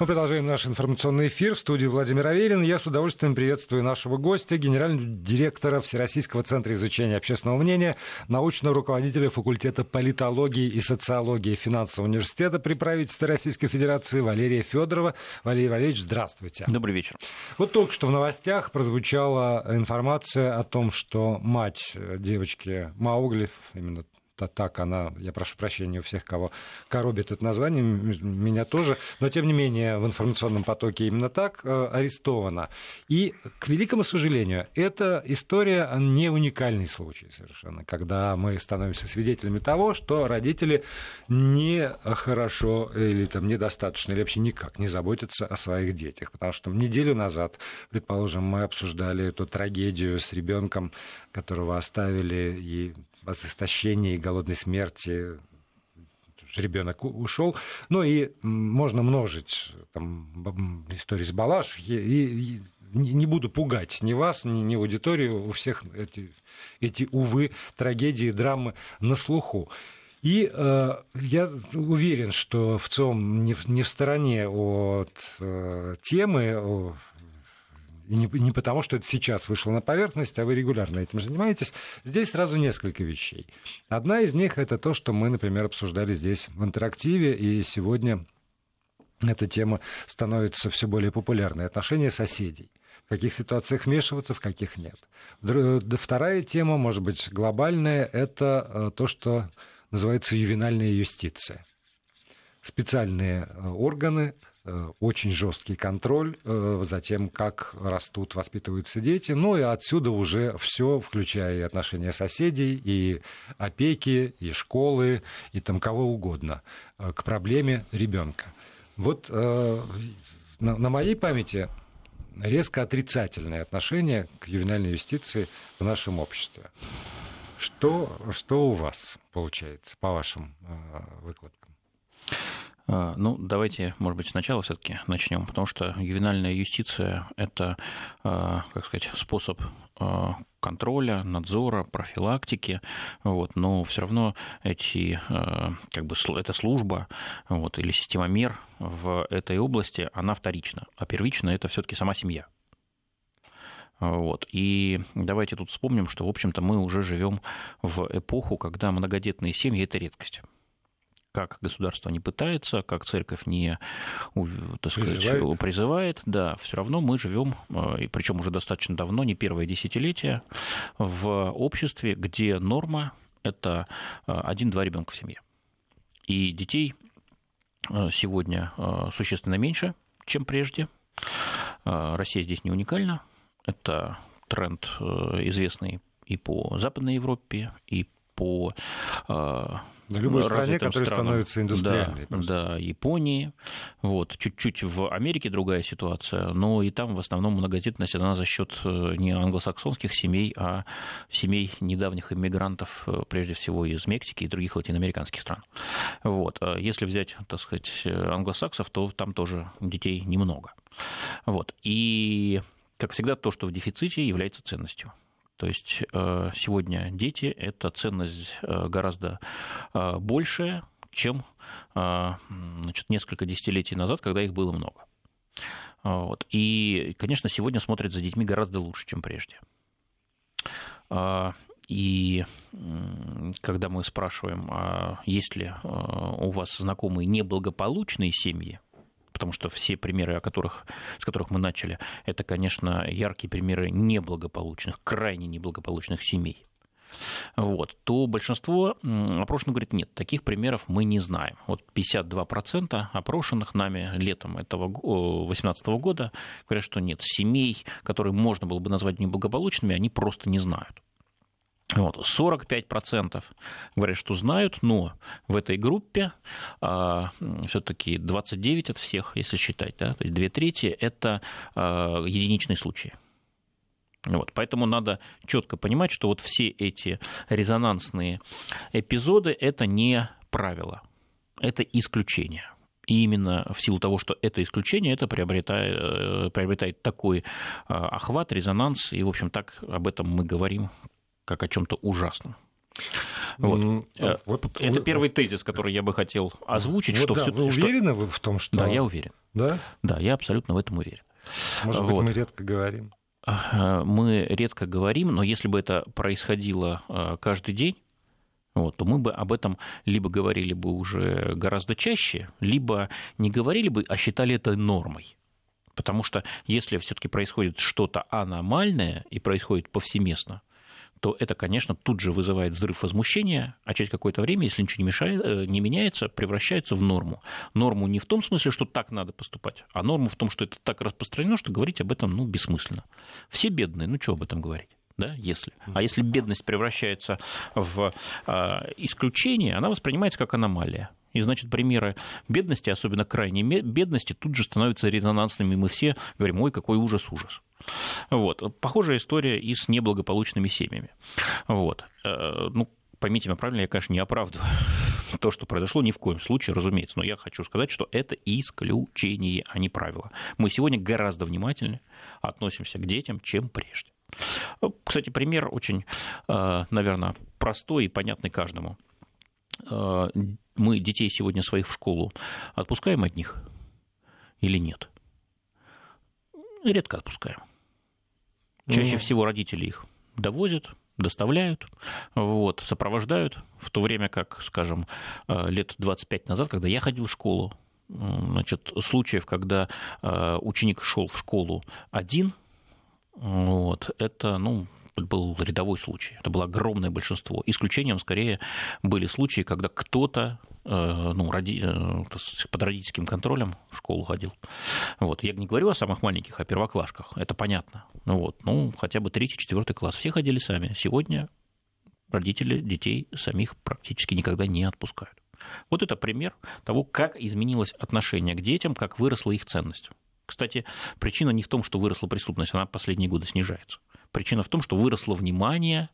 Мы продолжаем наш информационный эфир. В студии Владимир Аверин. Я с удовольствием приветствую нашего гостя, генерального директора Всероссийского центра изучения общественного мнения, научного руководителя факультета политологии и социологии финансового университета при правительстве Российской Федерации Валерия Федорова. Валерий Валерьевич, здравствуйте. Добрый вечер. Вот только что в новостях прозвучала информация о том, что мать девочки Маугли, именно так она, я прошу прощения у всех, кого коробит это название, меня тоже, но тем не менее в информационном потоке именно так э, арестована. И, к великому сожалению, эта история не уникальный случай совершенно, когда мы становимся свидетелями того, что родители не хорошо или там недостаточно, или вообще никак не заботятся о своих детях. Потому что неделю назад, предположим, мы обсуждали эту трагедию с ребенком, которого оставили и от истощения и голодной смерти ребенок ушел. Ну и можно множить там, истории с Балаш. И, и, не буду пугать ни вас, ни, ни аудиторию. У всех эти, эти, увы, трагедии, драмы на слуху. И э, я уверен, что в целом не в, не в стороне от э, темы, о и не, не потому, что это сейчас вышло на поверхность, а вы регулярно этим занимаетесь, здесь сразу несколько вещей. Одна из них это то, что мы, например, обсуждали здесь в интерактиве, и сегодня эта тема становится все более популярной. Отношения соседей. В каких ситуациях вмешиваться, в каких нет. Вторая тема, может быть, глобальная, это э, то, что называется ювенальная юстиция. Специальные э, органы, очень жесткий контроль э, за тем, как растут, воспитываются дети. Ну и отсюда уже все, включая и отношения соседей, и опеки, и школы, и там кого угодно, э, к проблеме ребенка. Вот на моей памяти резко отрицательное отношение к ювенальной юстиции в нашем обществе. Что, что у вас получается по вашим выкладкам? А, ну, давайте, может быть, сначала все-таки начнем, потому что ювенальная юстиция – это, а, как сказать, способ а, контроля, надзора, профилактики, вот, но все равно эти, как бы, эта служба вот, или система мер в этой области, она вторична, а первично это все-таки сама семья. Вот. И давайте тут вспомним, что, в общем-то, мы уже живем в эпоху, когда многодетные семьи – это редкость как государство не пытается, как церковь не так сказать, призывает. призывает, да, все равно мы живем, э, и причем уже достаточно давно, не первое десятилетие, в обществе, где норма это э, один-два ребенка в семье. И детей э, сегодня существенно меньше, чем прежде. Россия здесь не уникальна. Это тренд известный и по Западной Европе, и по в любой стране, которая странам. становится индустриальной. Да, да, Японии. Вот. Чуть-чуть в Америке другая ситуация, но и там в основном многодетность она за счет э, не англосаксонских семей, а семей недавних иммигрантов, э, прежде всего из Мексики и других латиноамериканских стран. Вот. А если взять, так сказать, англосаксов, то там тоже детей немного. Вот. И, как всегда, то, что в дефиците, является ценностью. То есть э, сегодня дети – это ценность э, гораздо э, большая, чем значит, несколько десятилетий назад, когда их было много. Вот. И, конечно, сегодня смотрят за детьми гораздо лучше, чем прежде. И когда мы спрашиваем, а есть ли у вас знакомые неблагополучные семьи, потому что все примеры, о которых, с которых мы начали, это, конечно, яркие примеры неблагополучных, крайне неблагополучных семей вот, то большинство опрошенных говорит, нет, таких примеров мы не знаем. Вот 52% опрошенных нами летом этого 2018 года говорят, что нет, семей, которые можно было бы назвать неблагополучными, они просто не знают. Вот, 45% говорят, что знают, но в этой группе а, все-таки 29 от всех, если считать, да, то есть две трети это а, единичные случаи. Вот, поэтому надо четко понимать, что вот все эти резонансные эпизоды это не правило, это исключение. И именно в силу того, что это исключение, это приобретает, э, приобретает такой а, охват, резонанс, и, в общем, так об этом мы говорим как о чем-то ужасном. Вот. А, вот. Это первый тезис, который я бы хотел озвучить. Вот что да, все, вы уверены что... в том, что... Да, я уверен. Да? Да, я абсолютно в этом уверен. Может быть, вот. мы редко говорим. Мы редко говорим, но если бы это происходило каждый день, вот, то мы бы об этом либо говорили бы уже гораздо чаще, либо не говорили бы, а считали это нормой. Потому что если все-таки происходит что-то аномальное и происходит повсеместно, то это, конечно, тут же вызывает взрыв возмущения, а через какое-то время, если ничего не, мешает, э, не меняется, превращается в норму. Норму не в том смысле, что так надо поступать, а норму в том, что это так распространено, что говорить об этом ну, бессмысленно. Все бедные, ну что об этом говорить? да, если. А если бедность превращается в а, исключение, она воспринимается как аномалия. И, значит, примеры бедности, особенно крайней бедности, тут же становятся резонансными. Мы все говорим, ой, какой ужас, ужас. Вот. Похожая история и с неблагополучными семьями. Вот. Э, ну, поймите меня правильно, я, конечно, не оправдываю то, что произошло, ни в коем случае, разумеется. Но я хочу сказать, что это исключение, а не правило. Мы сегодня гораздо внимательнее относимся к детям, чем прежде. Кстати, пример очень, э, наверное, простой и понятный каждому. Э, мы детей сегодня своих в школу отпускаем от них или нет? Редко отпускаем. Чаще mm. всего родители их довозят, доставляют, вот, сопровождают, в то время как, скажем, э, лет 25 назад, когда я ходил в школу, значит, случаев, когда ученик шел в школу один, вот, это, ну, был рядовой случай. Это было огромное большинство. Исключением, скорее, были случаи, когда кто-то э, ну, роди... Э, под родительским контролем в школу ходил. Вот. Я не говорю о самых маленьких, о первоклашках, это понятно. Ну, вот. ну хотя бы третий, четвертый класс. Все ходили сами. Сегодня родители детей самих практически никогда не отпускают. Вот это пример того, как изменилось отношение к детям, как выросла их ценность. Кстати, причина не в том, что выросла преступность, она последние годы снижается. Причина в том, что выросло внимание,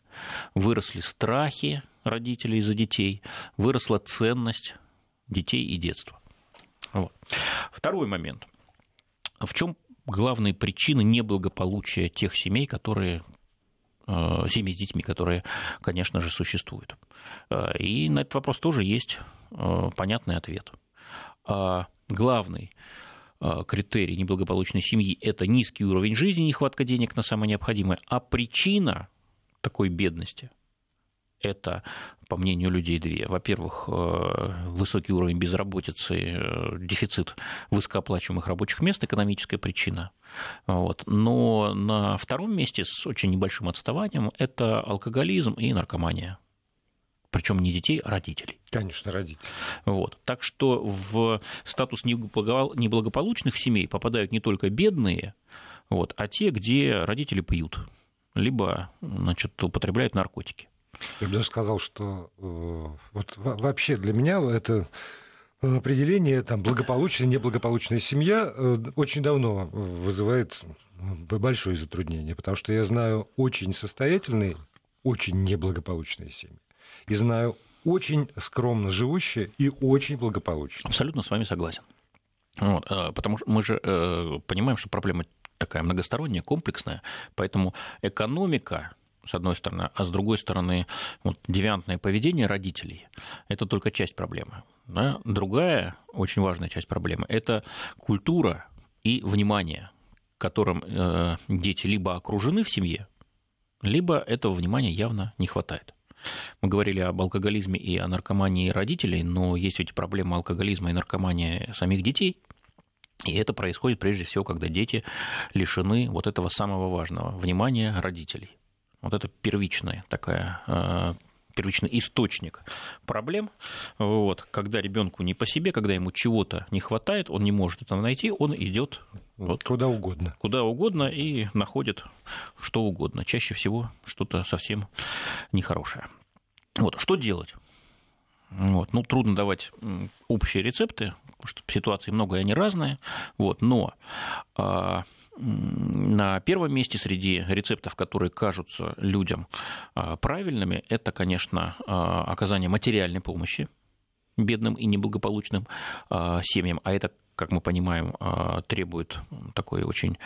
выросли страхи родителей за детей, выросла ценность детей и детства. Вот. Второй момент. В чем главные причины неблагополучия тех семей, которые э, семьи с детьми, которые, конечно же, существуют. Э, и на этот вопрос тоже есть э, понятный ответ. А главный критерий неблагополучной семьи – это низкий уровень жизни, нехватка денег на самое необходимое, а причина такой бедности – это, по мнению людей, две. Во-первых, э, высокий уровень безработицы, э, дефицит высокооплачиваемых рабочих мест, экономическая причина. Вот. Но на втором месте с очень небольшим отставанием – это алкоголизм и наркомания причем не детей, а родителей. Конечно, родителей. Вот. Так что в статус неблагополучных семей попадают не только бедные, вот, а те, где родители пьют, либо значит, употребляют наркотики. Я бы даже сказал, что э, вот вообще для меня это определение там, благополучная, неблагополучная семья э, очень давно вызывает большое затруднение, потому что я знаю очень состоятельные, очень неблагополучные семьи и знаю очень скромно живущие и очень благополучные. Абсолютно с вами согласен. Вот, э, потому что мы же э, понимаем, что проблема такая многосторонняя, комплексная, поэтому экономика, с одной стороны, а с другой стороны, вот, девиантное поведение родителей – это только часть проблемы. Да? Другая очень важная часть проблемы – это культура и внимание, которым э, дети либо окружены в семье, либо этого внимания явно не хватает. Мы говорили об алкоголизме и о наркомании родителей, но есть ведь проблема алкоголизма и наркомании самих детей. И это происходит прежде всего, когда дети лишены вот этого самого важного – внимания родителей. Вот это первичная такая первичный источник проблем. Вот, когда ребенку не по себе, когда ему чего-то не хватает, он не может это найти, он идет вот, куда угодно. Куда угодно и находит что угодно. Чаще всего что-то совсем нехорошее. Вот, что делать? Вот. Ну, трудно давать общие рецепты, потому что ситуации много, и они разные. Вот. Но а, на первом месте среди рецептов, которые кажутся людям а, правильными, это, конечно, а, оказание материальной помощи бедным и неблагополучным а, семьям, а это, как мы понимаем, требует такой очень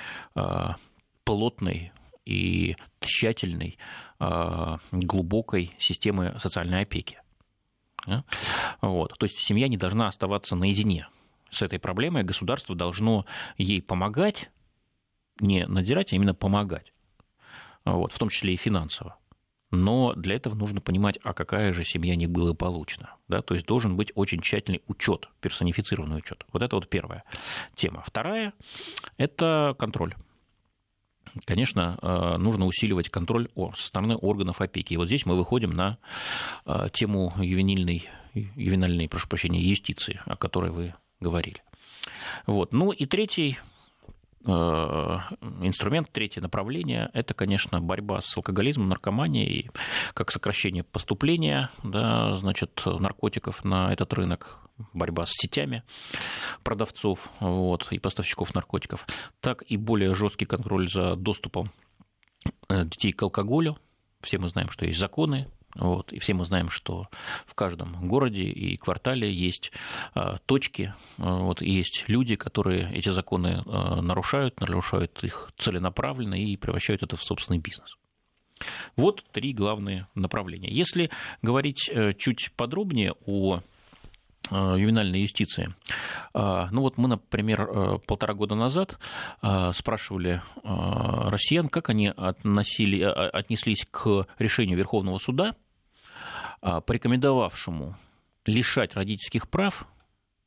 плотной и тщательной, глубокой системы социальной опеки. Вот. То есть семья не должна оставаться наедине с этой проблемой, государство должно ей помогать, не надзирать, а именно помогать, вот, в том числе и финансово. Но для этого нужно понимать, а какая же семья неблагополучна. Да? То есть должен быть очень тщательный учет, персонифицированный учет. Вот это вот первая тема. Вторая – это контроль. Конечно, э, нужно усиливать контроль со стороны органов опеки. И вот здесь мы выходим на э, тему ювенильной, ювенальной, прошу прощения, юстиции, о которой вы говорили. Вот. Ну и третий инструмент, третье направление – это, конечно, борьба с алкоголизмом, наркоманией, как сокращение поступления да, значит, наркотиков на этот рынок, борьба с сетями продавцов вот, и поставщиков наркотиков, так и более жесткий контроль за доступом э, детей к алкоголю. Все мы знаем, что есть законы, вот, и все мы знаем, что в каждом городе и квартале есть а, точки, а, вот, есть люди, которые эти законы а, нарушают, нарушают их целенаправленно и превращают это в собственный бизнес. Вот три главные направления. Если говорить э, чуть подробнее о ювенальной юстиции. Ну вот мы, например, э, полтора года назад спрашивали россиян, как они относили, отнеслись к решению Верховного суда – порекомендовавшему лишать родительских прав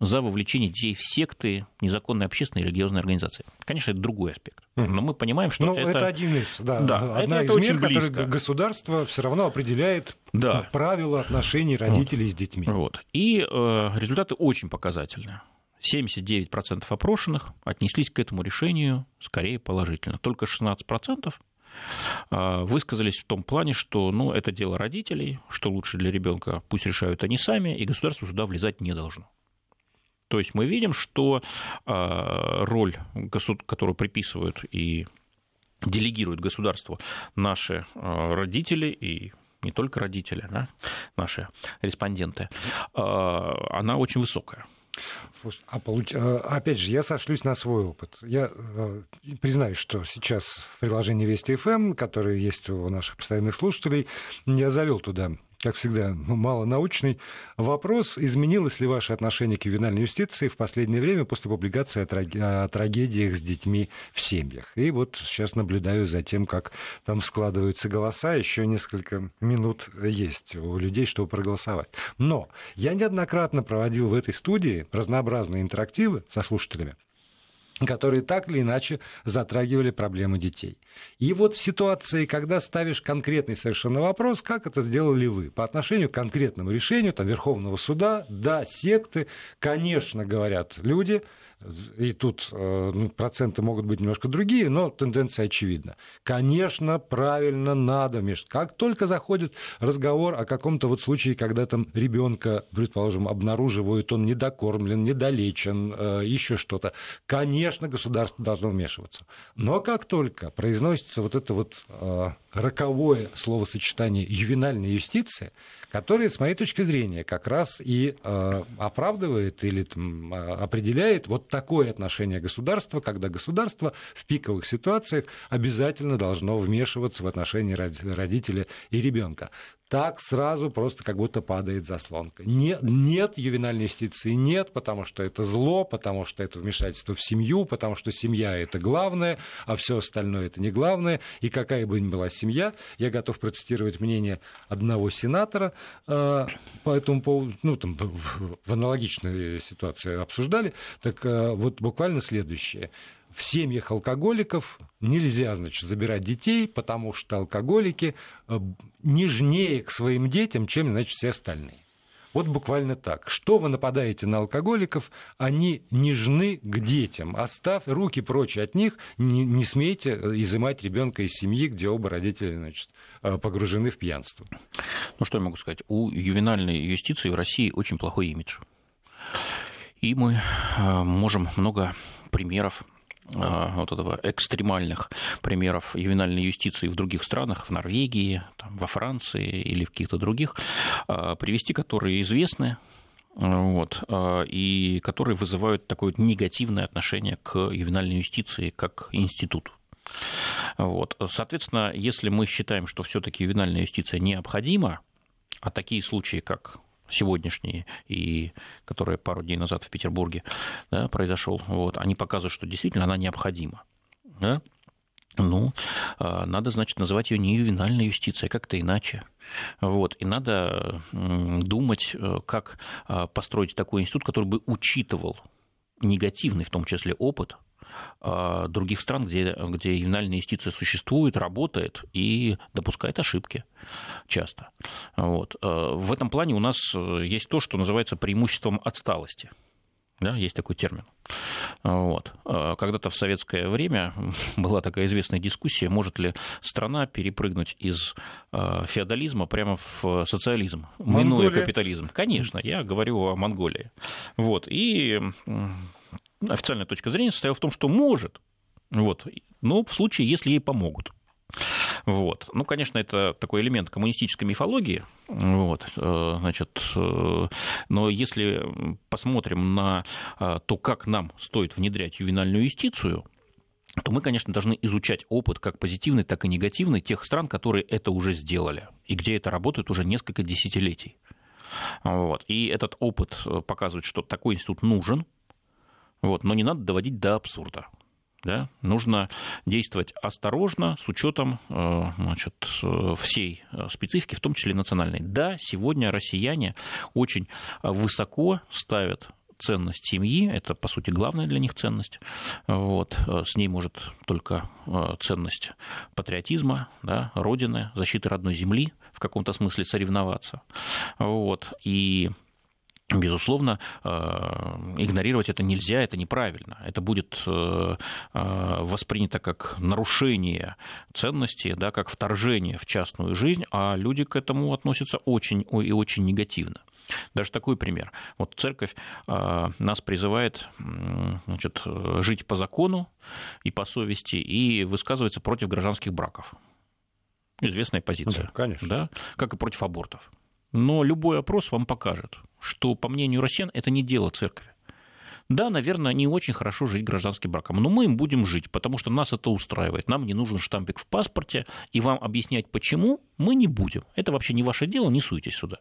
за вовлечение детей в секты, незаконные общественные и религиозные организации. Конечно, это другой аспект. Но мы понимаем, что ну, это... это один из, да, да одна это, из это мер, которые государство все равно определяет да. правила отношений родителей вот. с детьми. Вот. И э, результаты очень показательные. 79% опрошенных отнеслись к этому решению скорее положительно. Только 16% а, высказались в том плане, что ну, это дело родителей, что лучше для ребенка пусть решают они сами, и государство сюда влезать не должно. То есть мы видим, что а, роль, которую приписывают и делегируют государству наши а, родители и не только родители, да, наши респонденты, она очень высокая. Слушай, а получ... А, опять же, я сошлюсь на свой опыт. Я э, признаюсь, что сейчас в приложении Вести ФМ, эм, которое есть у наших постоянных слушателей, я завел туда как всегда, малонаучный вопрос. Изменилось ли ваше отношение к ювенальной юстиции в последнее время после публикации о, трагедиях с детьми в семьях? И вот сейчас наблюдаю за тем, как там складываются голоса. Еще несколько минут есть у людей, чтобы проголосовать. Но я неоднократно проводил в этой студии разнообразные интерактивы со слушателями которые так или иначе затрагивали проблемы детей. И вот ситуации, когда ставишь конкретный совершенно вопрос, как это сделали вы по отношению к конкретному решению там, Верховного суда, да, секты, конечно, говорят люди, и тут э, ну, проценты могут быть немножко другие, но тенденция очевидна. Конечно, правильно надо вмешиваться. Как только заходит разговор о каком-то вот случае, когда там ребенка, предположим, обнаруживают, он недокормлен, недолечен, э, еще что-то, конечно, государство должно вмешиваться. Но как только произносится вот это вот э, роковое словосочетание ювенальная юстиция, которое, с моей точки зрения, как раз и э, оправдывает или там, определяет вот такое отношение государства, когда государство в пиковых ситуациях обязательно должно вмешиваться в отношении родителя и ребенка так сразу просто как будто падает заслонка. Нет, нет ювенальной юстиции, нет, потому что это зло, потому что это вмешательство в семью, потому что семья это главное, а все остальное это не главное. И какая бы ни была семья, я готов процитировать мнение одного сенатора э, по этому поводу, ну, там в, в аналогичной ситуации обсуждали, так э, вот буквально следующее в семьях алкоголиков нельзя, значит, забирать детей, потому что алкоголики э, нежнее к своим детям, чем, значит, все остальные. Вот буквально так. Что вы нападаете на алкоголиков, они нежны к детям. Оставь руки прочь от них, не, не смейте изымать ребенка из семьи, где оба родителя значит, э, погружены в пьянство. Ну, что я могу сказать? У ювенальной юстиции в России очень плохой имидж. И мы э, можем много примеров вот этого экстремальных примеров ювенальной юстиции в других странах, в Норвегии, там, во Франции или в каких-то других, а, привести, которые известны, вот, а, и которые вызывают такое негативное отношение к ювенальной юстиции как институту. Вот. Соответственно, если мы считаем, что все-таки ювенальная юстиция необходима, а такие случаи, как сегодняшние, и которые пару дней назад в Петербурге да, произошел, вот, они показывают, что действительно она необходима. Да? Ну, а, надо, значит, называть ее не ювенальной юстицией, а как-то иначе. Вот. И надо думать, э, как а, построить такой институт, который бы учитывал негативный, в том числе, опыт других стран, где, где ювенальная юстиция существует, работает и допускает ошибки часто. Вот. В этом плане у нас э, есть то, что называется преимуществом отсталости – да, есть такой термин. Вот. А когда-то в советское время была такая известная дискуссия, может ли страна перепрыгнуть из а, феодализма прямо в социализм, Монголия. минуя капитализм. Конечно, я говорю о Монголии. Вот. И официальная точка зрения состояла в том, что может, вот, но в случае, если ей помогут. Вот. Ну, конечно, это такой элемент коммунистической мифологии, вот, э, значит, э, но если посмотрим на э, то, как нам стоит внедрять ювенальную юстицию, то мы, конечно, должны изучать опыт как позитивный, так и негативный тех стран, которые это уже сделали, и где это работает уже несколько десятилетий. Вот. И этот опыт показывает, что такой институт нужен, вот, но не надо доводить до абсурда. Да? Нужно действовать осторожно, с учетом э, значит, э, всей специфики, в том числе национальной. Да, сегодня россияне очень высоко ставят ценность семьи, это, по сути, главная для них ценность. Вот. С ней может только э, ценность патриотизма, да, родины, защиты родной земли в каком-то смысле соревноваться. Вот. И Безусловно, э, игнорировать это нельзя, это неправильно. Это будет э, э, воспринято как нарушение ценностей, да, как вторжение в частную жизнь, а люди к этому относятся очень и очень негативно. Даже такой пример. Вот церковь нас призывает значит, жить по закону и по совести и высказывается против гражданских браков. Известная позиция. Да, конечно. Да? Как и против абортов. Но любой опрос вам покажет, что, по мнению россиян, это не дело церкви. Да, наверное, не очень хорошо жить гражданским браком, но мы им будем жить, потому что нас это устраивает. Нам не нужен штампик в паспорте, и вам объяснять, почему, мы не будем. Это вообще не ваше дело, не суйтесь сюда.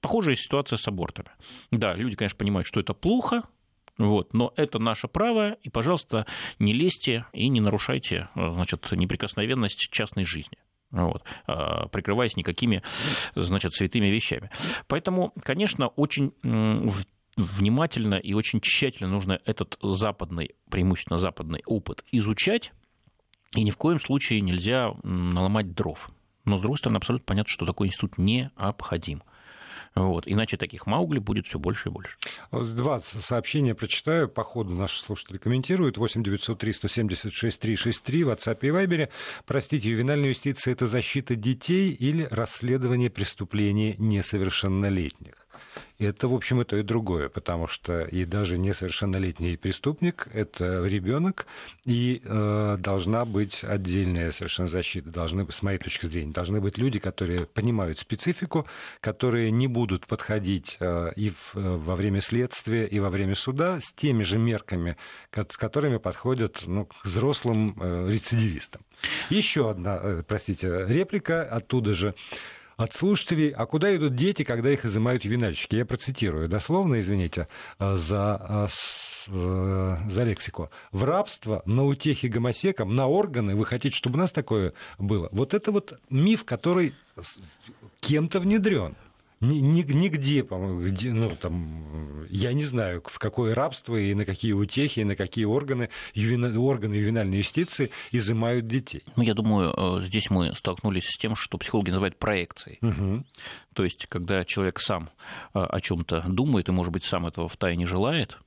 Похожая ситуация с абортами. Да, люди, конечно, понимают, что это плохо, вот, но это наше право, и, пожалуйста, не лезьте и не нарушайте значит, неприкосновенность частной жизни вот, а, прикрываясь никакими, значит, святыми вещами. Поэтому, конечно, очень внимательно и очень тщательно нужно этот западный, преимущественно западный опыт изучать, и ни в коем случае нельзя наломать дров. Но, с другой стороны, абсолютно понятно, что такой институт необходим. Вот. Иначе таких Маугли будет все больше и больше. Два сообщения прочитаю. По ходу наши слушатели комментируют. 8 903 176 363 в WhatsApp и Viber. Простите, ювенальная юстиция – это защита детей или расследование преступлений несовершеннолетних? Это, в общем, это и другое, потому что и даже несовершеннолетний преступник – это ребенок, и э, должна быть отдельная совершенно защита. Должны, с моей точки зрения, должны быть люди, которые понимают специфику, которые не будут подходить э, и в, э, во время следствия, и во время суда с теми же мерками, с которыми подходят ну, к взрослым э, рецидивистам. Еще одна, э, простите, реплика оттуда же от слушателей, а куда идут дети, когда их изымают ювенальщики? Я процитирую дословно, извините, э, за, э, э, за лексику. В рабство, на утехи гомосекам, на органы, вы хотите, чтобы у нас такое было? Вот это вот миф, который кем-то внедрен нигде, по-моему, где, ну, там, я не знаю, в какое рабство и на какие утехи, и на какие органы, ювена, органы ювенальной юстиции изымают детей. Ну, я думаю, э, здесь мы столкнулись с тем, что психологи называют проекцией. Угу. То есть, когда человек сам э, о чем-то думает и, может быть, сам этого в тайне желает,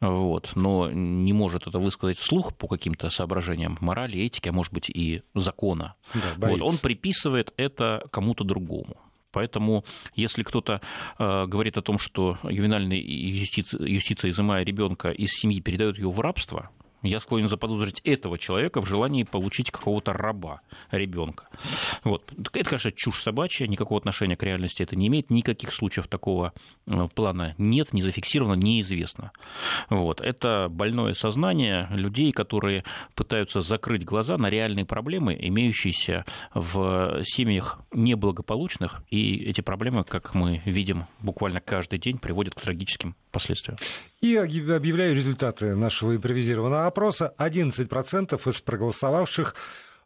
вот, но не может это высказать вслух по каким-то соображениям морали, этики, а может быть и закона, да, вот, он приписывает это кому-то другому. Поэтому, если кто-то э, говорит о том, что ювенальная юстиция, юстиция изымая ребенка из семьи, передает ее в рабство, я склонен заподозрить этого человека в желании получить какого-то раба, ребенка. Вот. Это, конечно, чушь собачья, никакого отношения к реальности это не имеет, никаких случаев такого э, плана нет, не зафиксировано, неизвестно. Вот. Это больное сознание людей, которые пытаются закрыть глаза на реальные проблемы, имеющиеся в семьях неблагополучных, и эти проблемы, как мы видим, буквально каждый день приводят к трагическим последствиям. И объявляю результаты нашего импровизированного опроса. 11% из проголосовавших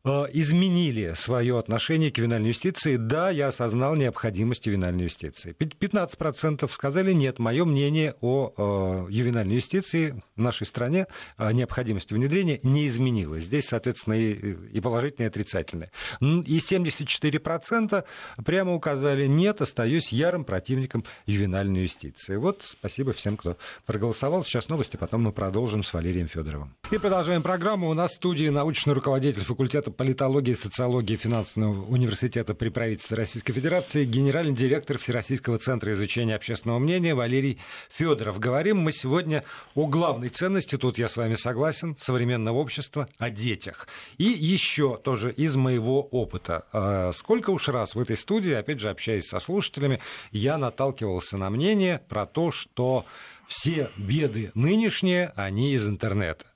изменили свое отношение к ювенальной юстиции. Да, я осознал необходимость ювенальной юстиции. 15% сказали нет, мое мнение о э, ювенальной юстиции в нашей стране, необходимости внедрения не изменилось. Здесь, соответственно, и положительное, и отрицательное. И 74% прямо указали нет, остаюсь ярым противником ювенальной юстиции. Вот спасибо всем, кто проголосовал. Сейчас новости, потом мы продолжим с Валерием Федоровым. И продолжаем программу. У нас в студии научный руководитель факультета политологии и социологии финансового университета при правительстве Российской Федерации, генеральный директор Всероссийского центра изучения общественного мнения Валерий Федоров. Говорим мы сегодня о главной ценности, тут я с вами согласен, современного общества, о детях. И еще тоже из моего опыта. А, сколько уж раз в этой студии, опять же, общаясь со слушателями, я наталкивался на мнение про то, что все беды нынешние, они из интернета.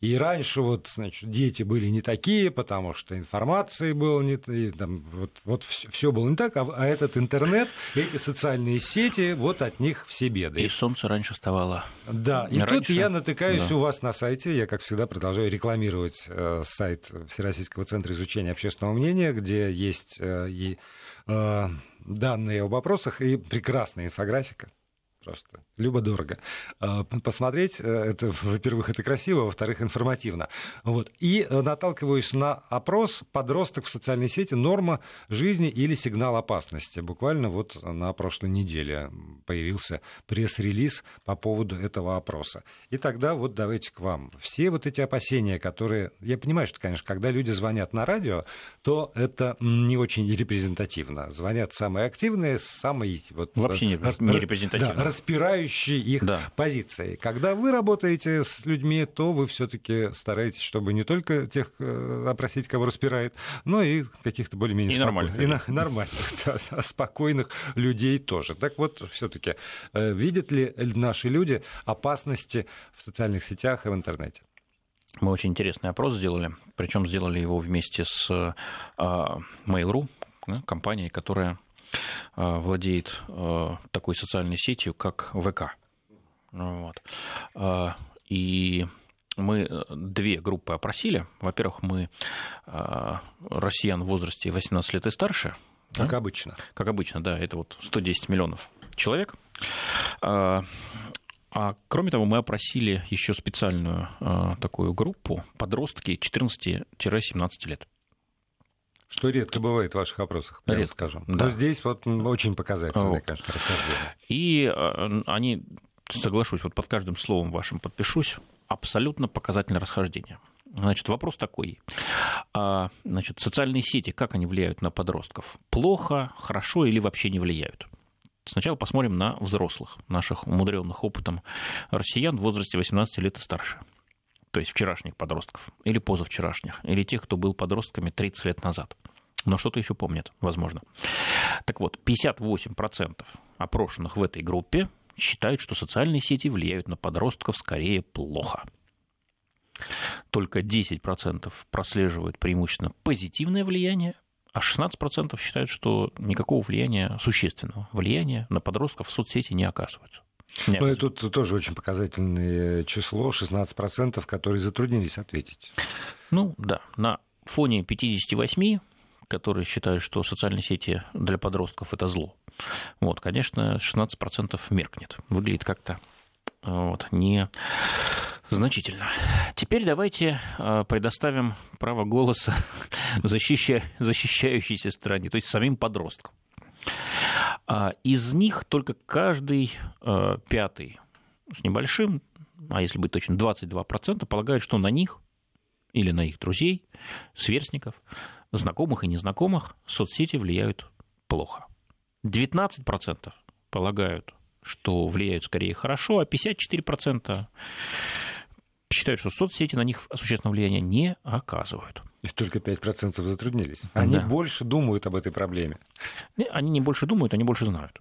И раньше вот, значит, дети были не такие, потому что информации было не... И, там, вот, вот все было не так, а, а этот интернет, эти социальные сети, вот от них все беды. И солнце раньше вставало. Да, и раньше... тут я натыкаюсь да. у вас на сайте, я, как всегда, продолжаю рекламировать э, сайт Всероссийского центра изучения общественного мнения, где есть э, и э, данные об вопросах, и прекрасная инфографика просто любо-дорого. А, посмотреть, э, это, во-первых, это красиво, во-вторых, информативно. Вот. И э, наталкиваюсь на опрос «Подросток в социальной сети. Норма жизни или сигнал опасности». Буквально вот на прошлой неделе появился пресс-релиз по поводу этого опроса. И тогда вот давайте к вам. Все вот эти опасения, которые... Я понимаю, что, конечно, когда люди звонят на радио, то это не очень репрезентативно. Звонят самые активные, самые... Вот, Вообще не, не репрезентативно. Да, распирающие их да. позиции. Когда вы работаете с людьми, то вы все-таки стараетесь, чтобы не только тех э, опросить, кого распирает, но и каких-то более-менее и нормальных, и нормальных да, спокойных людей тоже. Так вот, все-таки э, видят ли наши люди опасности в социальных сетях и в интернете? Мы очень интересный опрос сделали, причем сделали его вместе с э, Mail.ru, компанией, которая владеет э, такой социальной сетью, как ВК. Вот. Э, и мы две группы опросили. Во-первых, мы россиян в возрасте 18 лет и старше. Как да? обычно. Как обычно, да. Это вот 110 миллионов человек. А кроме того, мы опросили еще специальную такую группу подростки 14-17 лет. Что редко бывает в ваших опросах, прямо редко, скажем. Да. Но здесь вот очень показательное, вот. конечно, расхождение. И э, они, соглашусь, вот под каждым словом вашим подпишусь, абсолютно показательное расхождение. Значит, вопрос такой. А, значит, социальные сети, как они влияют на подростков? Плохо, хорошо или вообще не влияют? Сначала посмотрим на взрослых, наших умудренных опытом россиян в возрасте 18 лет и старше то есть вчерашних подростков, или позавчерашних, или тех, кто был подростками 30 лет назад. Но что-то еще помнят, возможно. Так вот, 58% опрошенных в этой группе считают, что социальные сети влияют на подростков скорее плохо. Только 10% прослеживают преимущественно позитивное влияние, а 16% считают, что никакого влияния, существенного влияния на подростков в соцсети не оказывается. Ну и тут тоже очень показательное число, 16%, которые затруднились ответить. Ну да, на фоне 58 которые считают, что социальные сети для подростков это зло. Вот, конечно, 16% меркнет. Выглядит как-то вот, не значительно. Теперь давайте а, предоставим право голоса защища... защищающейся стране, то есть самим подросткам. А из них только каждый э, пятый с небольшим, а если быть точно, 22% полагают, что на них или на их друзей, сверстников, знакомых и незнакомых соцсети влияют плохо. 19% полагают, что влияют скорее хорошо, а 54% считают, что соцсети на них существенного влияния не оказывают. И только 5% затруднились. Они да. больше думают об этой проблеме. Они не больше думают, они больше знают.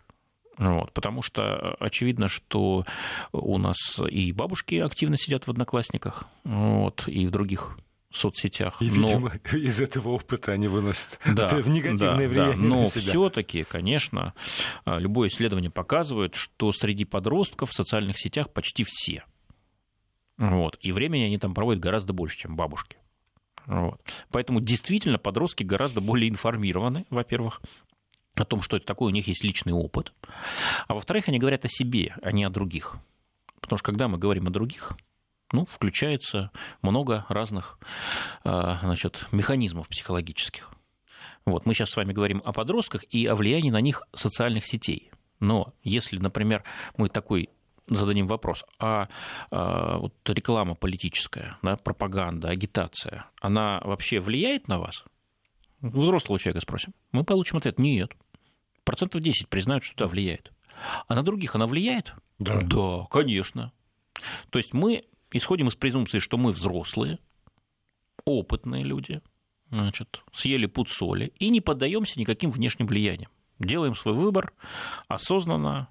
Вот, потому что очевидно, что у нас и бабушки активно сидят в одноклассниках, вот, и в других соцсетях. И, видимо, но... из этого опыта они выносят да, это в негативное да, влияние да. Но все-таки, конечно, любое исследование показывает, что среди подростков в социальных сетях почти все. Вот. И времени они там проводят гораздо больше, чем бабушки. Вот. Поэтому действительно подростки гораздо более информированы, во-первых, о том, что это такое, у них есть личный опыт. А во-вторых, они говорят о себе, а не о других. Потому что когда мы говорим о других, ну, включается много разных а, значит, механизмов психологических. Вот, мы сейчас с вами говорим о подростках и о влиянии на них социальных сетей. Но если, например, мы такой зададим вопрос, а, а вот реклама политическая, да, пропаганда, агитация, она вообще влияет на вас? Взрослого человека спросим. Мы получим ответ – нет. Процентов 10 признают, что да, влияет. А на других она влияет? Да. Да, конечно. То есть мы исходим из презумпции, что мы взрослые, опытные люди, значит, съели пуд соли и не поддаемся никаким внешним влияниям. Делаем свой выбор осознанно,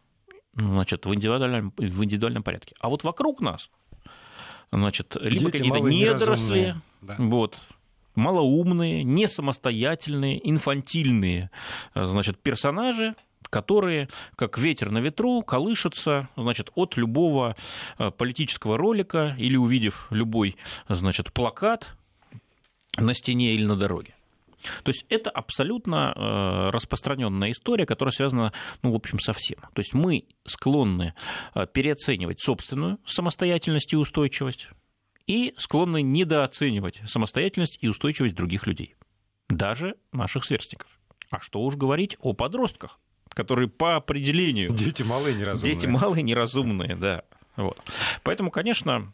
значит, в индивидуальном, в индивидуальном порядке. А вот вокруг нас, значит, либо какие-то недоросли, да. вот, малоумные, не самостоятельные, инфантильные, значит, персонажи, которые, как ветер на ветру, колышутся значит, от любого э, политического ролика или увидев любой значит, плакат на стене или на дороге. То есть это абсолютно э, распространенная история, которая связана, ну, в общем, со всем. То есть мы склонны э, переоценивать собственную самостоятельность и устойчивость и склонны недооценивать самостоятельность и устойчивость других людей, даже наших сверстников. А что уж говорить о подростках, которые по определению... Дети малые неразумные. Дети малые неразумные, да. Вот. Поэтому, конечно,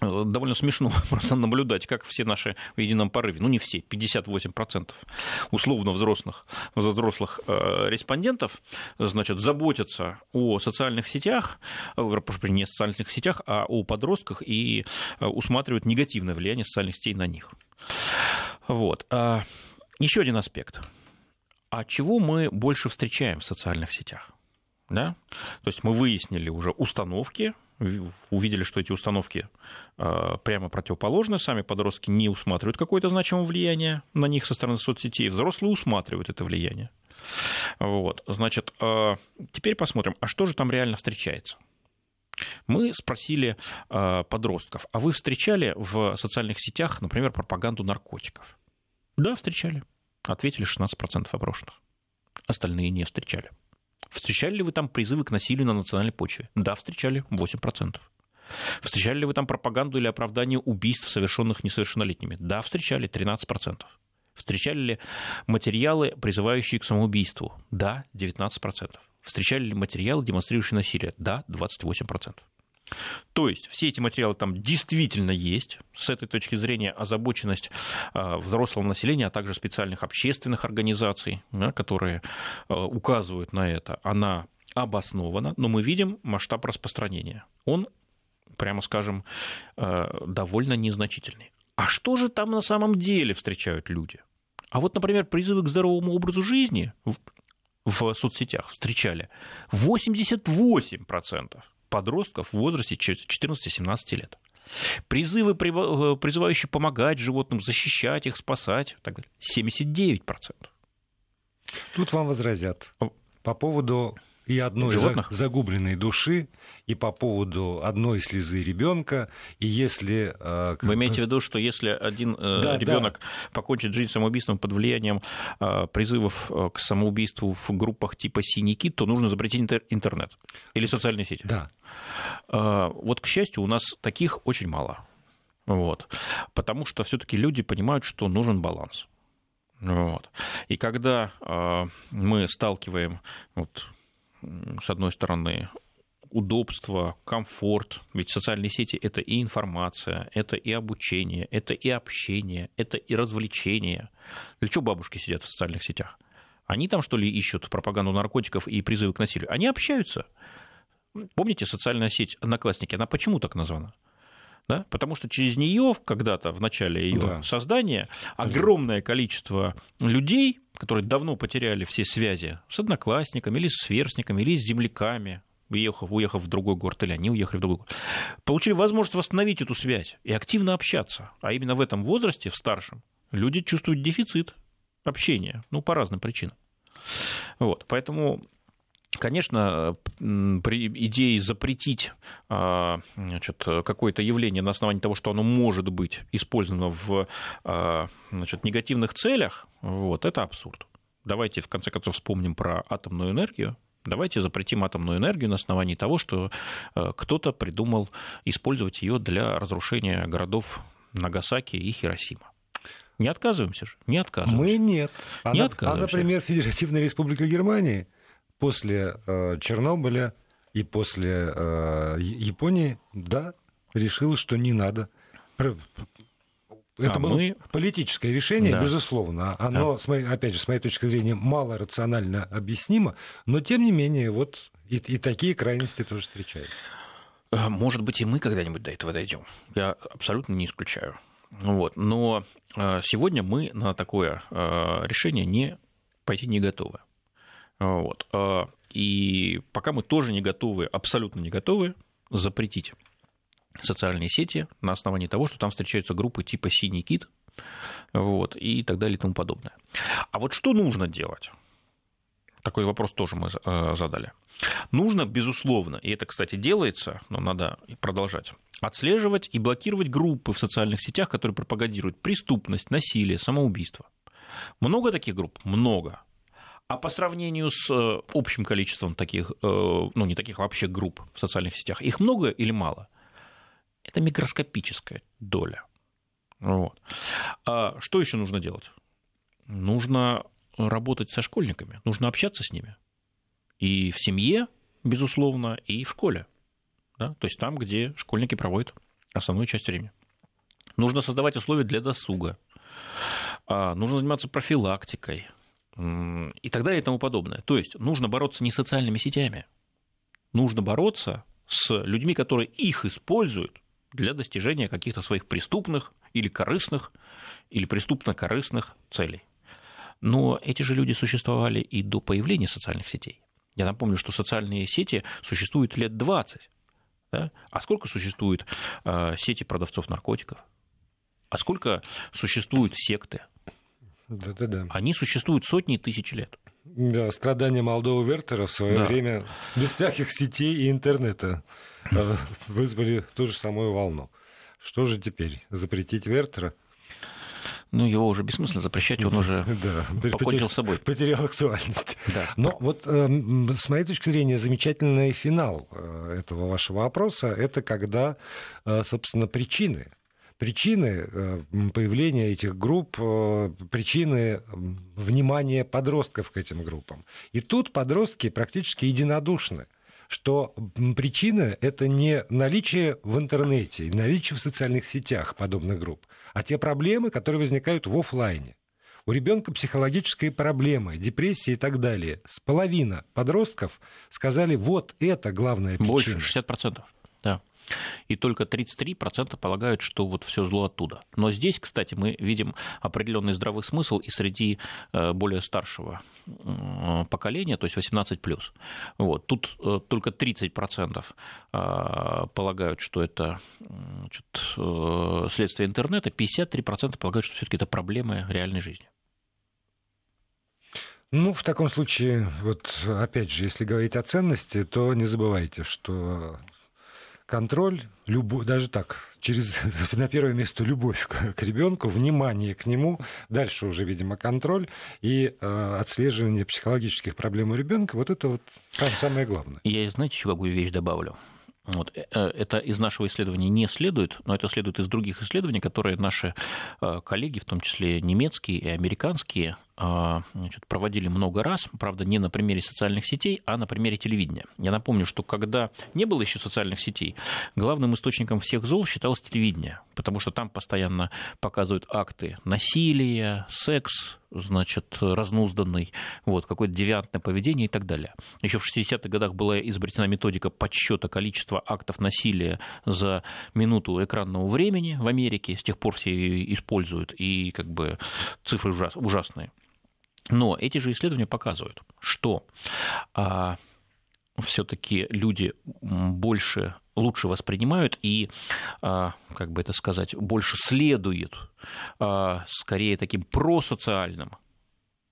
довольно смешно просто наблюдать, как все наши в едином порыве, ну не все, 58% условно взрослых, взрослых э, респондентов, значит, заботятся о социальных сетях, э, прошу не о социальных сетях, а о подростках и э, усматривают негативное влияние социальных сетей на них. Вот. А, Еще один аспект. А чего мы больше встречаем в социальных сетях? Да? То есть мы выяснили уже установки, увидели, что эти установки а, прямо противоположны, сами подростки не усматривают какое-то значимое влияние на них со стороны соцсетей, взрослые усматривают это влияние. Вот, значит, а, теперь посмотрим, а что же там реально встречается? Мы спросили а, подростков, а вы встречали в социальных сетях, например, пропаганду наркотиков? Да, встречали. Ответили 16% опрошенных. Остальные не встречали. Встречали ли вы там призывы к насилию на национальной почве? Да, встречали 8%. Встречали ли вы там пропаганду или оправдание убийств, совершенных несовершеннолетними? Да, встречали 13%. Встречали ли материалы, призывающие к самоубийству? Да, 19%. Встречали ли материалы, демонстрирующие насилие? Да, 28%. То есть все эти материалы там действительно есть. С этой точки зрения озабоченность а, взрослого населения, а также специальных общественных организаций, которые а, указывают на это, она обоснована, но мы видим масштаб распространения. Он, прямо скажем, а, довольно незначительный. А что же там на самом деле встречают люди? А вот, например, призывы к здоровому образу жизни в, в соцсетях встречали 88% подростков в возрасте 14-17 лет. Призывы, э, призывающие помогать животным, защищать их, спасать, так далее, 79%. Тут вам возразят по поводу и одной животных? загубленной души, и по поводу одной слезы ребенка, и если... Э, Вы имеете в виду, что если один э, да, ребенок да. покончит жизнь самоубийством под влиянием э, призывов к самоубийству в группах типа «Синяки», то нужно запретить интернет или социальные сети? Да. Вот, к счастью, у нас таких очень мало. Вот. Потому что все-таки люди понимают, что нужен баланс. Вот. И когда э, мы сталкиваем вот, с одной стороны, удобство, комфорт. Ведь социальные сети – это и информация, это и обучение, это и общение, это и развлечение. Для чего бабушки сидят в социальных сетях? Они там, что ли, ищут пропаганду наркотиков и призывы к насилию? Они общаются. Помните, социальная сеть «Одноклассники», она почему так названа? Да? Потому что через нее когда-то в начале ее да. создания огромное количество людей, которые давно потеряли все связи с одноклассниками или с сверстниками, или с земляками, уехав, уехав в другой город, или они уехали в другой город, получили возможность восстановить эту связь и активно общаться. А именно в этом возрасте, в старшем, люди чувствуют дефицит общения, ну, по разным причинам. Вот, поэтому Конечно, при идее запретить а, значит, какое-то явление на основании того, что оно может быть использовано в а, значит, негативных целях, вот, это абсурд. Давайте, в конце концов, вспомним про атомную энергию. Давайте запретим атомную энергию на основании того, что а, кто-то придумал использовать ее для разрушения городов Нагасаки и Хиросима. Не отказываемся же, не отказываемся. Мы нет. А, не отказываемся. а например, Федеративная Республика Германия – после э, Чернобыля и после э, Японии, да, решила, что не надо. Это а было мы... политическое решение, да. безусловно. Оно, да. с моей, опять же, с моей точки зрения, мало рационально объяснимо, но тем не менее, вот и, и такие крайности тоже встречаются. Э, может быть, и мы когда-нибудь до этого дойдем. Я абсолютно не исключаю. Вот. Но э, сегодня мы на такое э, решение не пойти не готовы. Вот. А, и пока мы тоже не готовы, абсолютно не готовы запретить социальные сети на основании того, что там встречаются группы типа «Синий кит», вот, и так далее и тому подобное. А вот что нужно делать? Такой вопрос тоже мы э, задали. Нужно, безусловно, и это, кстати, делается, но надо продолжать, отслеживать и блокировать группы в социальных сетях, которые пропагандируют преступность, насилие, самоубийство. Много таких групп? Много. А по сравнению с э, общим количеством таких, э, ну не таких вообще групп в социальных сетях, их много или мало? Это микроскопическая доля. Вот. А что еще нужно делать? Нужно работать со школьниками, нужно общаться с ними. И в семье, безусловно, и в школе. Да? То есть там, где школьники проводят основную часть времени. Нужно создавать условия для досуга. А, нужно заниматься профилактикой и так далее и тому подобное. То есть нужно бороться не социальными сетями, нужно бороться с людьми, которые их используют для достижения каких-то своих преступных или корыстных, или преступно-корыстных целей. Но эти же люди существовали и до появления социальных сетей. Я напомню, что социальные сети существуют лет 20. Да? А сколько существует э, сети продавцов наркотиков? А сколько существуют секты? Да-да-да. Они существуют сотни тысяч лет. Да, страдания молодого Вертера в свое да. время без всяких сетей и интернета э, вызвали ту же самую волну. Что же теперь? Запретить Вертера? ну, его уже бессмысленно запрещать, он уже да, покончил с собой. Потерял актуальность. Да. Но вот э, с моей точки зрения замечательный финал э, этого вашего вопроса – это когда, собственно, причины причины э, появления этих групп, э, причины внимания подростков к этим группам. И тут подростки практически единодушны что причина – это не наличие в интернете, наличие в социальных сетях подобных групп, а те проблемы, которые возникают в офлайне. У ребенка психологические проблемы, депрессия и так далее. С половина подростков сказали, вот это главная причина. Больше, 60%. И только 33% полагают, что вот все зло оттуда. Но здесь, кстати, мы видим определенный здравый смысл и среди э, более старшего поколения, то есть 18+. Вот. Тут э, только 30% э, полагают, что это значит, следствие интернета, 53% полагают, что все-таки это проблемы реальной жизни. Ну, в таком случае, вот опять же, если говорить о ценности, то не забывайте, что контроль, любовь, даже так, через, на первое место любовь к, к ребенку, внимание к нему, дальше уже, видимо, контроль и э, отслеживание психологических проблем у ребенка, вот это вот самое главное. Я, знаете, еще какую вещь добавлю? Вот. Э, э, это из нашего исследования не следует, но это следует из других исследований, которые наши э, коллеги, в том числе немецкие и американские, значит, проводили много раз, правда, не на примере социальных сетей, а на примере телевидения. Я напомню, что когда не было еще социальных сетей, главным источником всех зол считалось телевидение, потому что там постоянно показывают акты насилия, секс, значит, разнузданный, вот, какое-то девиантное поведение и так далее. Еще в 60-х годах была изобретена методика подсчета количества актов насилия за минуту экранного времени в Америке. С тех пор все ее используют, и как бы цифры ужас, ужасные. Но эти же исследования показывают, что а, все-таки люди больше лучше воспринимают и, а, как бы это сказать, больше следуют а, скорее таким просоциальным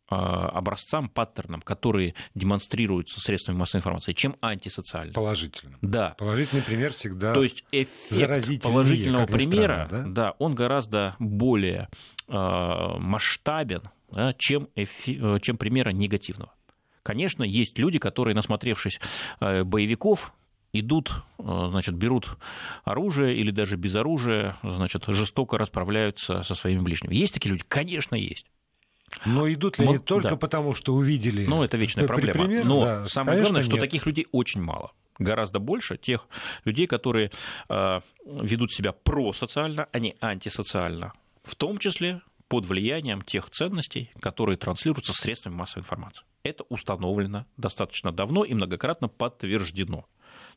а, образцам, паттернам, которые демонстрируются средствами массовой информации, чем антисоциальным. Положительным. Да. Положительный пример всегда То есть эффект положительного примера, да? да, он гораздо более масштабен, да, чем, эфи, чем примера негативного. Конечно, есть люди, которые, насмотревшись э, боевиков, идут, э, значит, берут оружие или даже без оружия, значит, жестоко расправляются со своими ближними. Есть такие люди? Конечно, есть. Но идут ли они только да. потому, что увидели? Ну, это вечная проблема. Пример, Но да, самое главное, что нет. таких людей очень мало. Гораздо больше тех людей, которые э, ведут себя просоциально, а не антисоциально. В том числе под влиянием тех ценностей, которые транслируются средствами массовой информации. Это установлено достаточно давно и многократно подтверждено.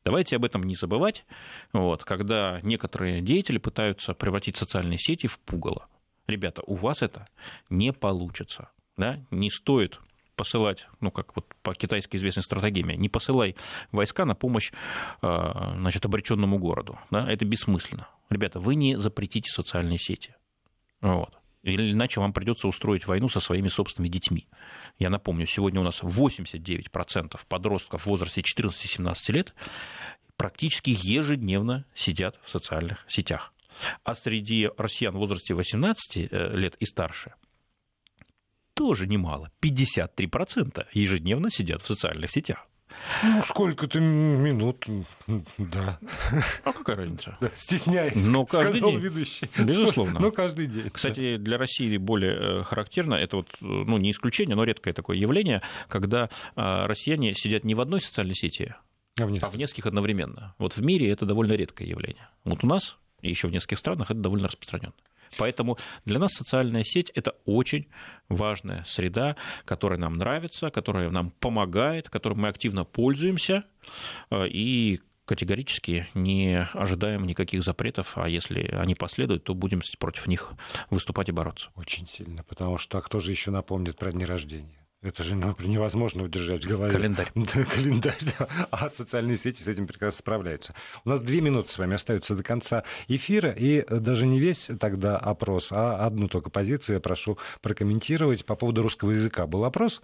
Давайте об этом не забывать, вот, когда некоторые деятели пытаются превратить социальные сети в пугало. Ребята, у вас это не получится. Да? Не стоит посылать, ну, как вот по китайской известной стратегии, не посылай войска на помощь а, значит, обреченному городу. Да? Это бессмысленно. Ребята, вы не запретите социальные сети. Вот. Или иначе вам придется устроить войну со своими собственными детьми. Я напомню, сегодня у нас 89% подростков в возрасте 14-17 лет практически ежедневно сидят в социальных сетях. А среди россиян в возрасте 18 э, лет и старше тоже немало. 53% ежедневно сидят в социальных сетях. Ну, сколько-то минут, да. А какая разница? Да, стесняясь, Но каждый сказал день. ведущий. Безусловно. Но каждый день. Кстати, для России более э, характерно, это вот, ну, не исключение, но редкое такое явление, когда а, россияне сидят не в одной социальной сети, а в нескольких, а в нескольких одновременно. Вот в мире это довольно редкое явление. Вот у нас и еще в нескольких странах это довольно распространено. Поэтому для нас социальная сеть – это очень важная среда, которая нам нравится, которая нам помогает, которой мы активно пользуемся, э, и категорически не ожидаем никаких запретов, а если они последуют, то будем против них выступать и бороться. Очень сильно, потому что а кто же еще напомнит про дни рождения? Это же невозможно удержать в голове. Календарь. Да, календарь, да. А социальные сети с этим прекрасно справляются. У нас две минуты с вами остаются до конца эфира, и даже не весь тогда опрос, а одну только позицию я прошу прокомментировать. По поводу русского языка был опрос,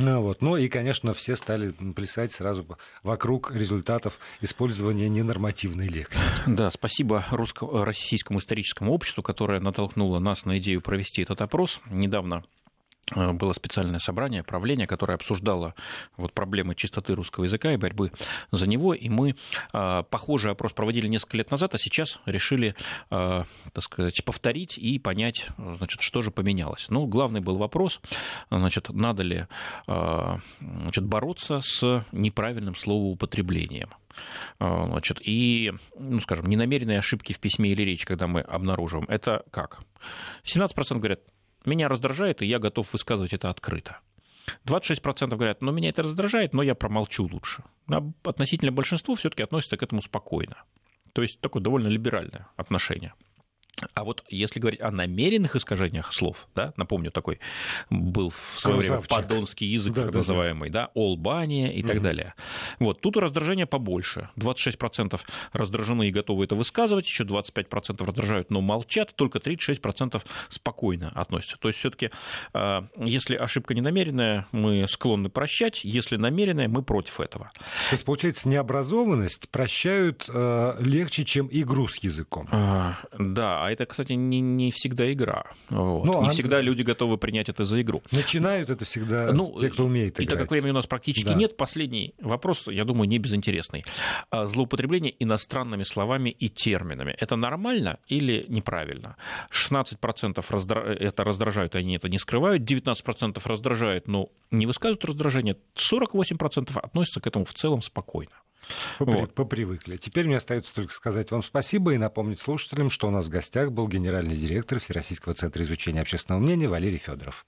а, вот. Ну и, конечно, все стали плясать сразу вокруг результатов использования ненормативной лексики. Да, спасибо русско- российскому историческому обществу, которое натолкнуло нас на идею провести этот опрос. Недавно Э, было специальное собрание правления, которое обсуждало вот проблемы чистоты русского языка и борьбы за него. И мы э, похожий опрос проводили несколько лет назад, а сейчас решили, э, так сказать, повторить и понять, значит, что же поменялось. Ну, главный был вопрос, значит, надо ли значит, бороться с неправильным словоупотреблением. Значит, и, ну, скажем, ненамеренные ошибки в письме или речи, когда мы обнаруживаем, это как? 17% говорят, меня раздражает, и я готов высказывать это открыто. 26% говорят, ну, меня это раздражает, но я промолчу лучше. А относительно большинства все-таки относятся к этому спокойно. То есть такое довольно либеральное отношение. А вот если говорить о намеренных искажениях слов, да, напомню, такой был в свое время подонский язык, да, так да, называемый, да, олбания и угу. так далее. Вот, тут раздражение побольше. 26% раздражены и готовы это высказывать, еще 25% раздражают, но молчат, только 36% спокойно относятся. То есть все-таки, а, если ошибка ненамеренная, мы склонны прощать, если намеренная, мы против этого. То есть, получается, необразованность прощают э, легче, чем игру с языком. А, да, а это, кстати, не, не всегда игра. Вот. Ну, не а... всегда люди готовы принять это за игру. Начинают это всегда ну, те, кто умеет играть. И так как времени у нас практически да. нет, последний вопрос, я думаю, не безинтересный. А, злоупотребление иностранными словами и терминами. Это нормально или неправильно? 16% раздра... это раздражают, они это не скрывают, 19% раздражают, но не высказывают раздражение, 48% относятся к этому в целом спокойно. Попри... Вот. Попривыкли. Теперь мне остается только сказать вам спасибо и напомнить слушателям, что у нас в гостях был генеральный директор Всероссийского центра изучения общественного мнения Валерий Федоров.